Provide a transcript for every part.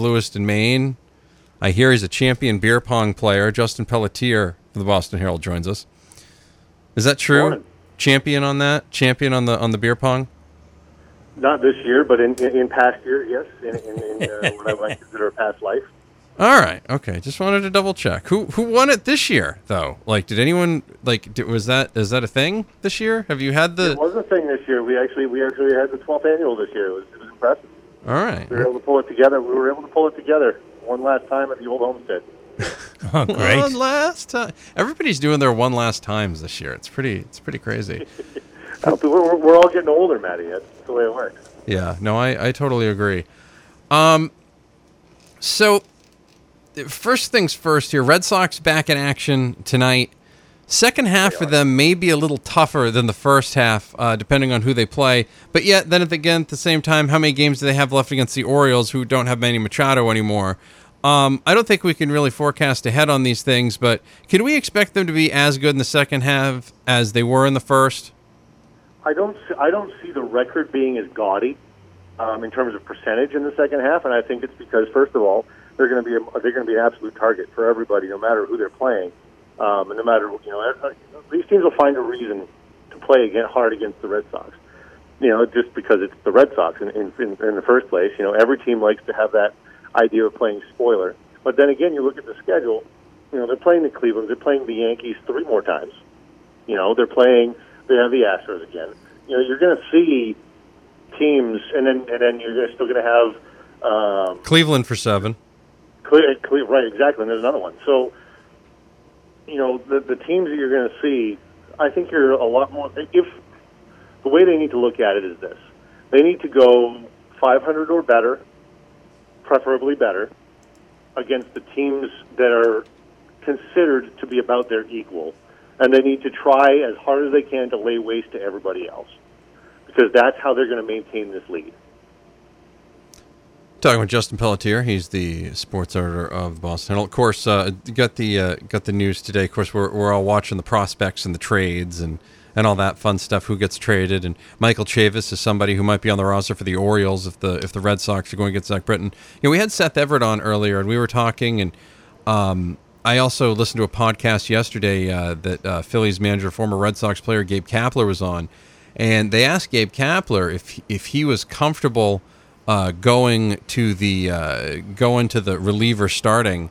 Lewiston, Maine. I hear he's a champion beer pong player. Justin Pelletier from the Boston Herald joins us. Is that true? Morning. Champion on that? Champion on the on the beer pong? Not this year, but in in, in past years, yes. In, in, in uh, what I might consider a past life. All right. Okay. Just wanted to double check. Who who won it this year though? Like, did anyone like? Did, was that is that a thing this year? Have you had the? It was a thing this year. We actually we actually had the 12th annual this year. It was, it was impressive. All right. We were able to pull it together. We were able to pull it together one last time at the old homestead. Oh, great. One last time. Everybody's doing their one last times this year. It's pretty. It's pretty crazy. Uh, we're, we're all getting older, Matty. That's the way it works. Yeah, no, I, I totally agree. Um, so first things first here, Red Sox back in action tonight. Second half for them may be a little tougher than the first half, uh, depending on who they play. But yet, then again, at the same time, how many games do they have left against the Orioles, who don't have Manny Machado anymore? Um, I don't think we can really forecast ahead on these things, but can we expect them to be as good in the second half as they were in the first? I don't see, I don't see the record being as gaudy um, in terms of percentage in the second half, and I think it's because first of all they're going to be a, they're going to be an absolute target for everybody, no matter who they're playing, um, and no matter you know these teams will find a reason to play again hard against the Red Sox. You know, just because it's the Red Sox in, in, in, in the first place. You know, every team likes to have that idea of playing spoiler. But then again, you look at the schedule. You know, they're playing the Cleveland, they're playing the Yankees three more times. You know, they're playing they have the Astros again. You know, you're going to see teams, and then and then you're still going to have um, Cleveland for seven. Cle- Cle- right, exactly. And there's another one. So, you know, the the teams that you're going to see, I think you're a lot more. If the way they need to look at it is this, they need to go 500 or better, preferably better, against the teams that are considered to be about their equal, and they need to try as hard as they can to lay waste to everybody else, because that's how they're going to maintain this lead. Talking with Justin Pelletier, he's the sports editor of Boston Herald. Of course, uh, got the uh, got the news today. Of course, we're we're all watching the prospects and the trades and and all that fun stuff. Who gets traded? And Michael Chavis is somebody who might be on the roster for the Orioles if the if the Red Sox are going to get Zach Britton. You know, we had Seth Everett on earlier, and we were talking, and um, I also listened to a podcast yesterday uh, that uh, Phillies manager, former Red Sox player Gabe Kapler was on, and they asked Gabe Kapler if if he was comfortable uh, going to the uh, going to the reliever starting,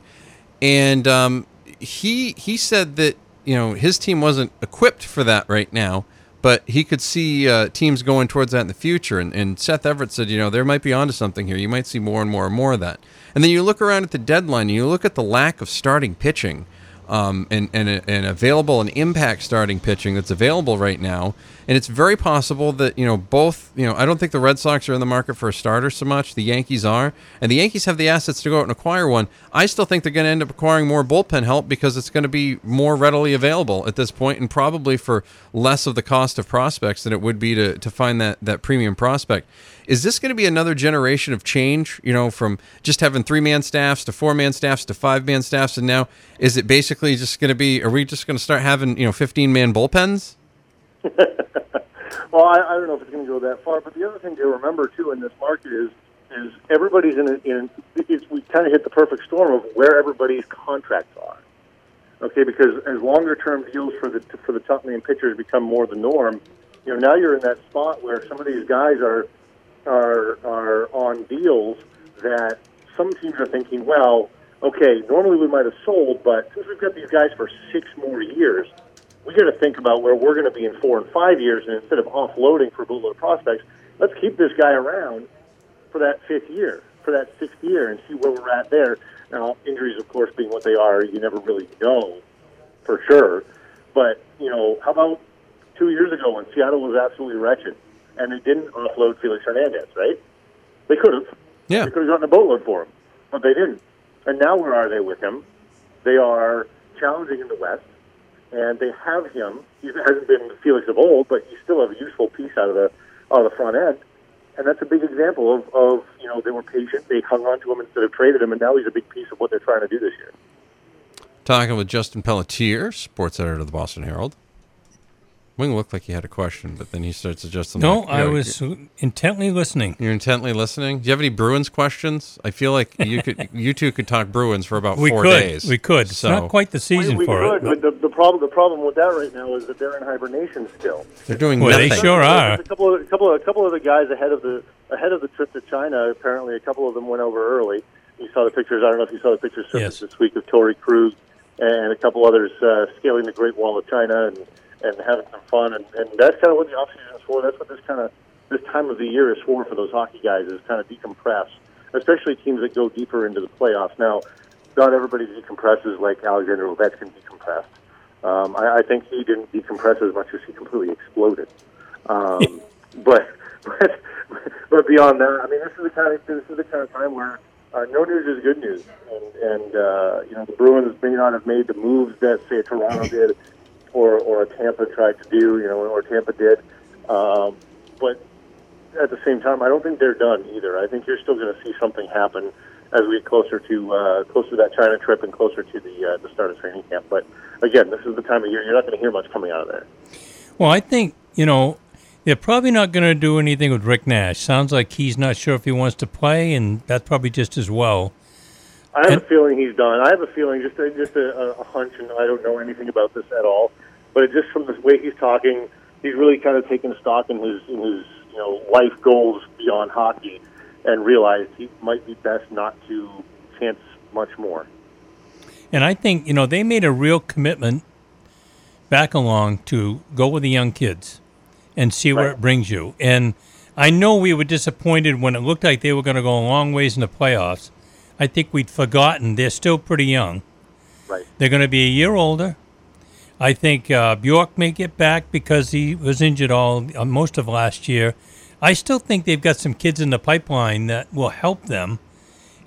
and um, he he said that you know his team wasn't equipped for that right now, but he could see uh, teams going towards that in the future. And, and Seth Everett said, you know, there might be onto something here. You might see more and more and more of that. And then you look around at the deadline, and you look at the lack of starting pitching. Um, and, and, and available and impact starting pitching that's available right now. And it's very possible that, you know, both, you know, I don't think the Red Sox are in the market for a starter so much. The Yankees are. And the Yankees have the assets to go out and acquire one. I still think they're going to end up acquiring more bullpen help because it's going to be more readily available at this point and probably for less of the cost of prospects than it would be to, to find that, that premium prospect. Is this going to be another generation of change, you know, from just having three man staffs to four man staffs to five man staffs? And now is it basically just going to be, are we just going to start having, you know, 15 man bullpens? well, I, I don't know if it's going to go that far, but the other thing to remember too in this market is is everybody's in a, in it's, we kind of hit the perfect storm of where everybody's contracts are. Okay, because as longer term deals for the for the top name pitchers become more the norm, you know now you're in that spot where some of these guys are are are on deals that some teams are thinking, well, okay, normally we might have sold, but since we've got these guys for six more years, we got to think about where we're going to be in four and five years, and instead of offloading for bootload prospects, let's keep this guy around for that fifth year, for that sixth year, and see where we're at there. Now, injuries, of course, being what they are, you never really know for sure. But you know, how about two years ago when Seattle was absolutely wretched, and they didn't offload Felix Hernandez, right? They could have. Yeah. They could have gotten a boatload for him, but they didn't. And now where are they with him? They are challenging in the West and they have him. He hasn't been Felix of old, but you still have a useful piece out of the out of the front end, and that's a big example of, of you know they were patient, they hung on to him instead of traded him, and now he's a big piece of what they're trying to do this year. Talking with Justin Pelletier, sports editor of the Boston Herald. Wing looked like he had a question, but then he starts adjusting. No, like, I "Yo, was intently listening. You're intently listening. Do you have any Bruins questions? I feel like you could, you two could talk Bruins for about We four could. days. We could. It's So not quite the season we, we for could, it. but the, the problem the problem with that right now is that they're in hibernation still. they're doing Well, they sure are. A couple of a couple of a couple of the guys ahead of the ahead of the trip to China. Apparently, a couple of them went over early. You saw the pictures. I don't know if you saw the pictures Yes. this week of Torey Krug and a couple others uh, scaling the Great Wall of China and, and having some fun. And, and that's kind of what the off season is for. That's what this kind of this time of the year is for for those hockey guys is kind of decompress, especially teams that go deeper into the playoffs. Now, not everybody decompresses like Alexander Ovechkin decompressed. Um, I, I think he didn't decompress as much as he completely exploded. Um, but, but but beyond that, I mean, this is the kind of this is the kind of time where uh, no news is good news, and and uh, you know the Bruins may not have made the moves that say Toronto did, or or Tampa tried to do, you know, or Tampa did, um, but at the same time, I don't think they're done either. I think you're still going to see something happen as we get closer to uh, closer to that China trip and closer to the uh, the start of training camp. But again, this is the time of year you're not going to hear much coming out of there. Well, I think, you know, they're probably not going to do anything with Rick Nash. Sounds like he's not sure if he wants to play, and that's probably just as well. I have a feeling he's done. I have a feeling, just a, just a, a hunch, and I don't know anything about this at all. But it just from the way he's talking, he's really kind of taken stock in his in his you know life goals beyond hockey, and realized he might be best not to chance much more. And I think, you know, they made a real commitment back along to go with the young kids and see where it brings you. And I know we were disappointed when it looked like they were going to go a long ways in the playoffs. I think we'd forgotten they're still pretty young. Right. They're going to be a year older. I think uh, Bjork may get back because he was injured all uh, most of last year. I still think they've got some kids in the pipeline that will help them,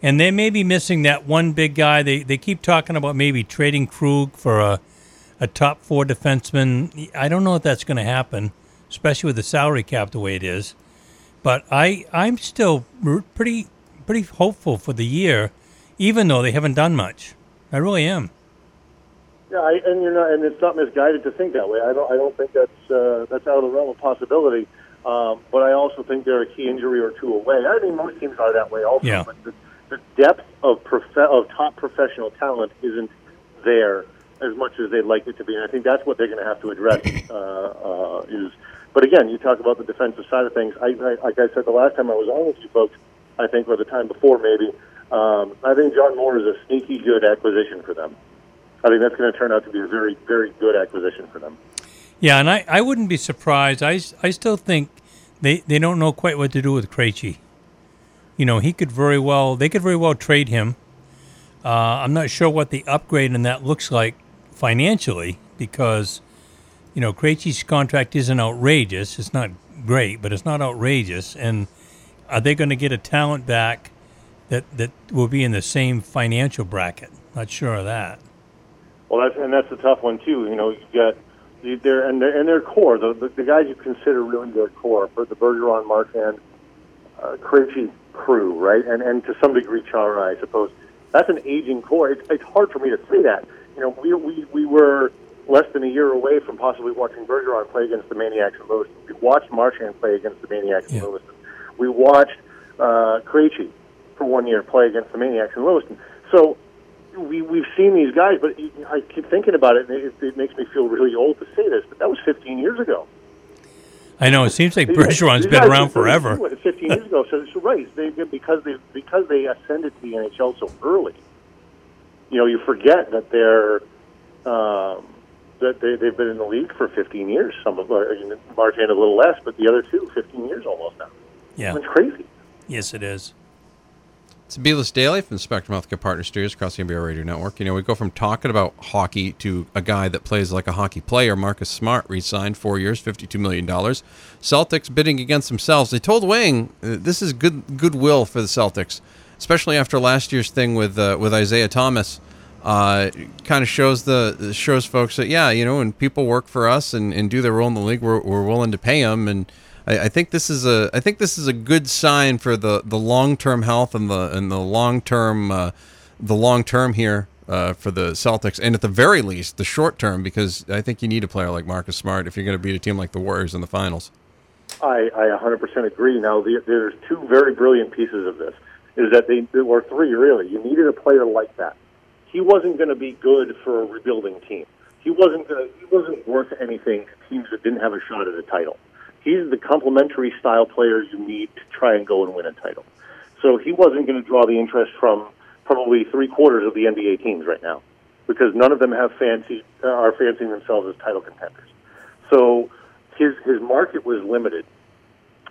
and they may be missing that one big guy. They they keep talking about maybe trading Krug for a a top four defenseman. I don't know if that's going to happen, especially with the salary cap the way it is. But I I'm still pretty pretty hopeful for the year, even though they haven't done much. I really am. Yeah, I, and you're not, and it's not misguided to think that way. I don't, I don't think that's uh, that's out of the realm of possibility. Um, but I also think they're a key injury or two away. I mean, most teams are that way also. Yeah. But the, the depth of prof- of top professional talent isn't there as much as they'd like it to be, and I think that's what they're going to have to address. Uh, uh, is, but again, you talk about the defensive side of things. I, I, like I said the last time I was on with you folks, I think, or the time before maybe. Um, I think John Moore is a sneaky good acquisition for them. I think that's going to turn out to be a very, very good acquisition for them. Yeah, and I, I wouldn't be surprised. I, I still think they, they don't know quite what to do with Krejci. You know, he could very well they could very well trade him. Uh, I'm not sure what the upgrade in that looks like financially because you know Krejci's contract isn't outrageous. It's not great, but it's not outrageous. And are they going to get a talent back that that will be in the same financial bracket? Not sure of that. Well, that's and that's a tough one too. You know, you got their and their and their core, the, the the guys you consider really their core, for the Bergeron, Marchand, uh, Krejci crew, right, and and to some degree Chara, I suppose. That's an aging core. It's, it's hard for me to say that. You know, we we we were less than a year away from possibly watching Bergeron play against the MAINEiacs in Lewiston. We watched Marchand play against the MAINEiacs Yeah. in Lewiston. We watched uh, Krejci for one year play against the MAINEiacs in Lewiston. So we we've seen these guys, but I keep thinking about it, and it, it makes me feel really old to say this, but that was 15 years ago. I know it seems like Bergeron's been around forever. 15 years ago, so, so right, they, because they because they ascended to the NHL so early. You know, you forget that they're um, that they, they've been in the league for 15 years. Some of them, Marchand a little less, but the other two, 15 years almost now. Yeah. It's crazy. Yes, it is. It's Bealist Daily from Spectrum Healthcare Partner Studios across the NBA Radio Network. You know, we go from talking about hockey to a guy that plays like a hockey player. Marcus Smart re-signed four years, $52 million. Celtics bidding against themselves. They told Wang uh, this is good goodwill for the Celtics, especially after last year's thing with uh, with Isaiah Thomas. Uh, kind of shows the shows folks that yeah, you know, when people work for us and, and do their role in the league, we're, we're willing to pay them and I, I think this is a I think this is a good sign for the, the long term health and the and the long term uh, the long term here uh, for the Celtics, and at the very least, the short term, because I think you need a player like Marcus Smart if you're going to beat a team like the Warriors in the finals. I, I 100% agree. Now, the, there's two very brilliant pieces of this. Is that they were three really? You needed a player like that. He wasn't going to be good for a rebuilding team. He wasn't going he wasn't worth anything to teams that didn't have a shot at a title. He's the complementary style player you need to try and go and win a title. So he wasn't going to draw the interest from probably three quarters of the NBA teams right now, because none of them have fancy uh, are fancying themselves as title contenders. So his his market was limited,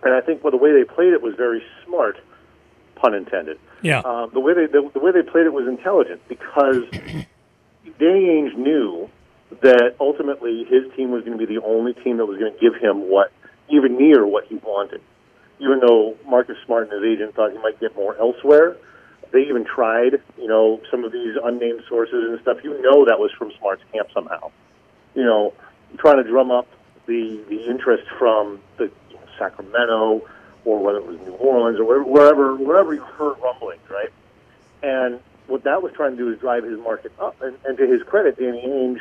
and I think well, the way they played it was very smart, pun intended. Yeah. Um, the way they the, the way they played it was intelligent because Danny Ainge knew that ultimately his team was going to be the only team that was going to give him what even near what he wanted. Even though Marcus Smart and his agent thought he might get more elsewhere, they even tried. You know, some of these unnamed sources and stuff. You know that was from Smart's camp somehow. You know, trying to drum up the the interest from the you know, Sacramento or whether it was New Orleans or wherever, wherever wherever you heard rumblings, right? And what that was trying to do is drive his market up. And, and to his credit, Danny Ainge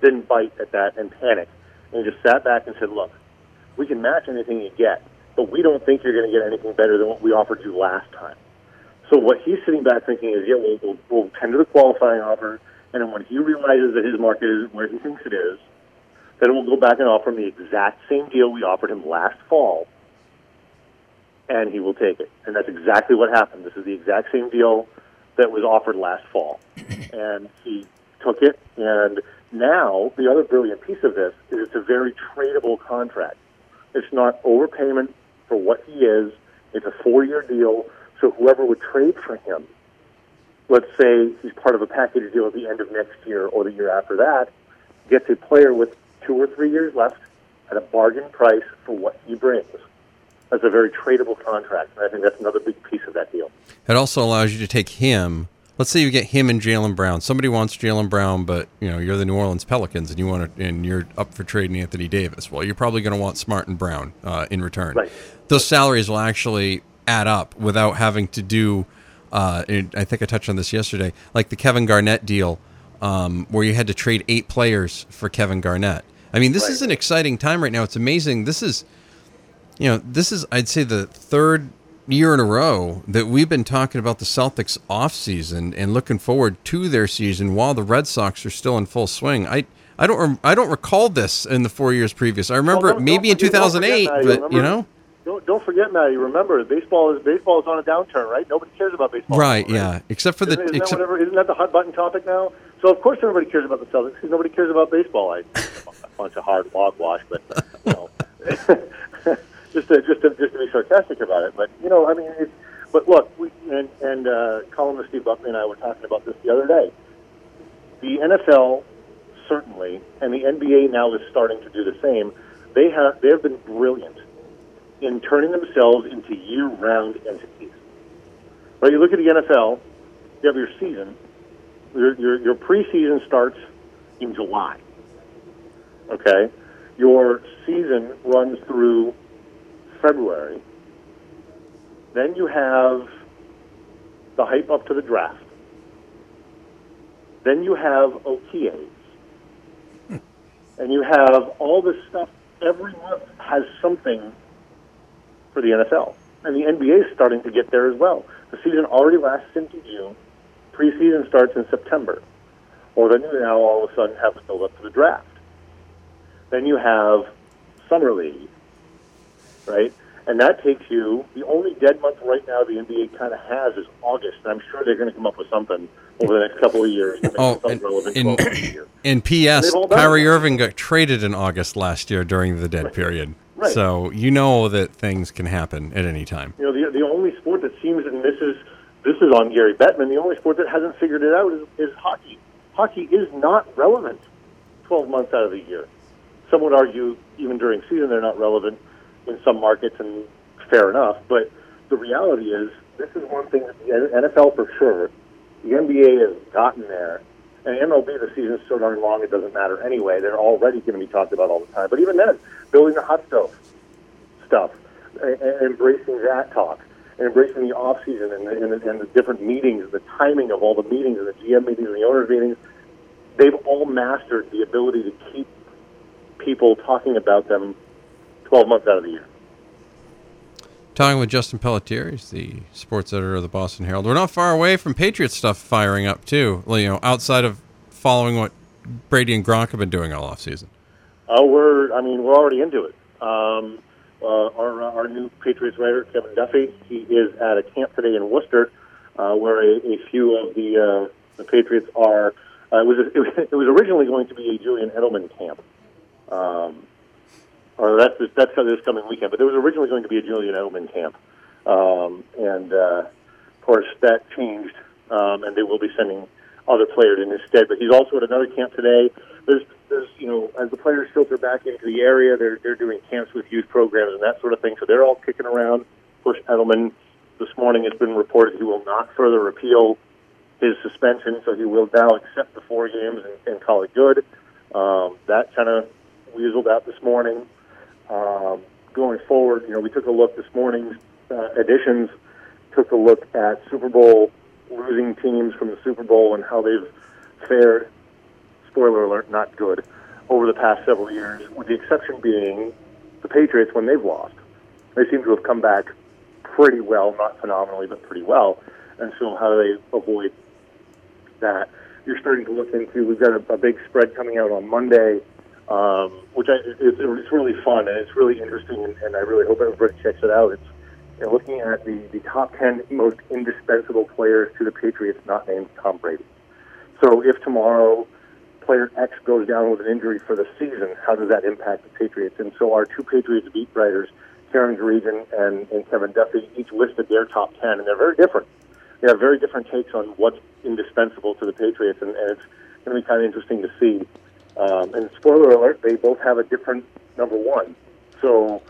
didn't bite at that and panic, and he just sat back and said, "Look, we can match anything you get, but we don't think you're going to get anything better than what we offered you last time." So what he's sitting back thinking is, yeah, we'll, we'll, we'll tender the qualifying offer, and then when he realizes that his market isn't where he thinks it is, then we'll go back and offer him the exact same deal we offered him last fall, and he will take it. And that's exactly what happened. This is the exact same deal that was offered last fall, and he took it. And now the other brilliant piece of this is it's a very tradable contract. It's not overpayment for what he is. It's a four-year deal. So whoever would trade for him, let's say he's part of a package deal at the end of next year or the year after that, gets a player with two or three years left at a bargain price for what he brings. That's a very tradable contract, I think that's another big piece of that deal. It also allows you to take him. Let's say you get him and Jaylen Brown. Somebody wants Jaylen Brown, but you know you're the New Orleans Pelicans, and you want to, and you're up for trading Anthony Davis. Well, you're probably going to want Smart and Brown uh, in return. Right. Those salaries will actually add up without having to do. Uh, I think I touched on this yesterday, like the Kevin Garnett deal, um, where you had to trade eight players for Kevin Garnett. I mean, this Right. is an exciting time right now. It's amazing. This is, you know, this is I'd say the third year in a row that we've been talking about the Celtics offseason and looking forward to their season while the Red Sox are still in full swing. I I don't rem- I don't recall this in the four years previous. I remember Well, it maybe in forget- don't 2008, forget, Matty, but you remember- know, Don't, don't forget, Matty. Remember, baseball is baseball is on a downturn, right? Nobody cares about baseball. right? anymore, Yeah, except for the Isn't, isn't, that whatever, isn't that the hot button topic now? So of course everybody cares about the Celtics because nobody cares about baseball. I a bunch of hard hogwash, but you know, just to just to just to be sarcastic about it. But you know, I mean, it's, but look, we and and uh, columnist Steve Buckley and I were talking about this the other day. The NFL certainly, and the NBA now is starting to do the same. They have they have been brilliant in turning themselves into year-round entities. Right? You look at the NFL, you have your season. Your, your, your preseason starts in July. Okay? Your season runs through February. Then you have the hype up to the draft. Then you have OTAs. Hmm. And you have all this stuff. Every month has something for the NFL. And the NBA is starting to get there as well. The season already lasts into June. Preseason starts in September. Or then you now all of a sudden have to build up to the draft. Then you have Summer League, right? And that takes you, the only dead month right now the NBA kind of has is August. And I'm sure they're going to come up with something over the next couple of years to make Oh, and- relevant and- 12 months. And P.S. They've all done Kyrie. Irving got traded in August last year during the dead period. Right. So you know that things can happen at any time. You know, the, the only sport that seems, and this is this is on Gary Bettman, the only sport that hasn't figured it out is, is hockey. Hockey is not relevant 12 months out of the year. Some would argue even during season they're not relevant in some markets, and fair enough. But the reality is, this is one thing that the NFL for sure, the NBA has gotten there. And MLB, the season's so darn long, it doesn't matter anyway. They're already going to be talked about all the time. But even then, building the hot stove stuff, and, embracing that talk. and embracing the off season and, the- and, and the different meetings, the timing of all the meetings, and the GM meetings and the owners meetings, they've all mastered the ability to keep people talking about them 12 months out of the year. Talking with Justin Pelletier, he's the sports editor of the Boston Herald. We're not far away from Patriots stuff firing up too. You know, outside of following what Brady and Gronk have been doing all offseason. Oh, we're. I mean, we're already into it. Um, uh, our our new Patriots writer Kevin Duffy, he is at a camp today in Worcester, uh, where a, a few of the uh, the Patriots are. Uh, it was it was it was originally going to be a Julian Edelman camp, um, or that's this, that's this coming weekend. But there was originally going to be a Julian Edelman camp, um, and uh, of course that changed, um, and they will be sending other players in instead. But he's also at another camp today. There's, there's, you know, as the players filter back into the area, they're they're doing camps with youth programs and that sort of thing. So they're all kicking around. Of course, Edelman this morning has been reported he will not further appeal his suspension, so he will now accept the four games and, and call it good. Um, that kind of weaseled out this morning. Um, going forward, you know, we took a look this morning's uh, editions, took a look at Super Bowl losing teams from the Super Bowl and how they've fared. Spoiler alert, not good over the past several years, with the exception being the Patriots when they've lost. They seem to have come back pretty well, not phenomenally, but pretty well. And so, how do they avoid that? You're starting to look into. We've got a, a big spread coming out on Monday, um, which I, it's, it's really fun and it's really interesting, and, and I really hope everybody checks it out. It's you know, looking at the, the top 10 most indispensable players to the Patriots not named Tom Brady. So if tomorrow player X goes down with an injury for the season, how does that impact the Patriots? And so our two Patriots beat writers, Karen Guregian and, and Kevin Duffy, each listed their top 10, and they're very different. They have very different takes on what's indispensable to the Patriots, and, and it's going to be kind of interesting to see. Um, and spoiler alert, they both have a different number one. So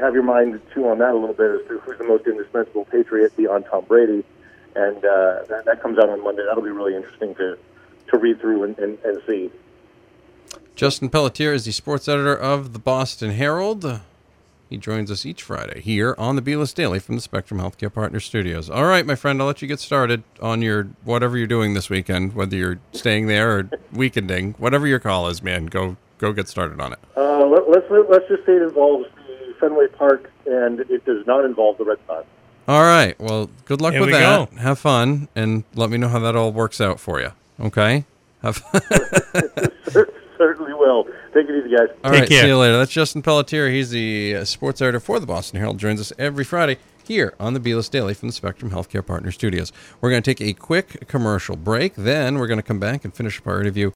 have your mind too on that a little bit as to who's the most indispensable Patriot beyond Tom Brady, and uh, that, that comes out on Monday. That'll be really interesting to to read through and, and, and see. Justin Pelletier is the sports editor of the Boston Herald. He joins us each Friday here on the Beeless Daily from the Spectrum Healthcare Partner Studios. All right, my friend, I'll let you get started on your whatever you're doing this weekend, whether you're staying there or weekending, whatever your call is, man. Go go get started on it. Uh, let, let's let's just say it involves the Fenway Park, and it does not involve the Red Sox. All right. Well, good luck There with we that. go. Have fun, and let me know how that all works out for you. Okay. Have. Certainly will. Take it easy, guys. All Take right, care. see you later. That's Justin Pelletier. He's the uh, sports editor for the Boston Herald. Joins us every Friday here on the Beeless Daily from the Spectrum Healthcare Partner Studios. We're going to take a quick commercial break. Then we're going to come back and finish up our interview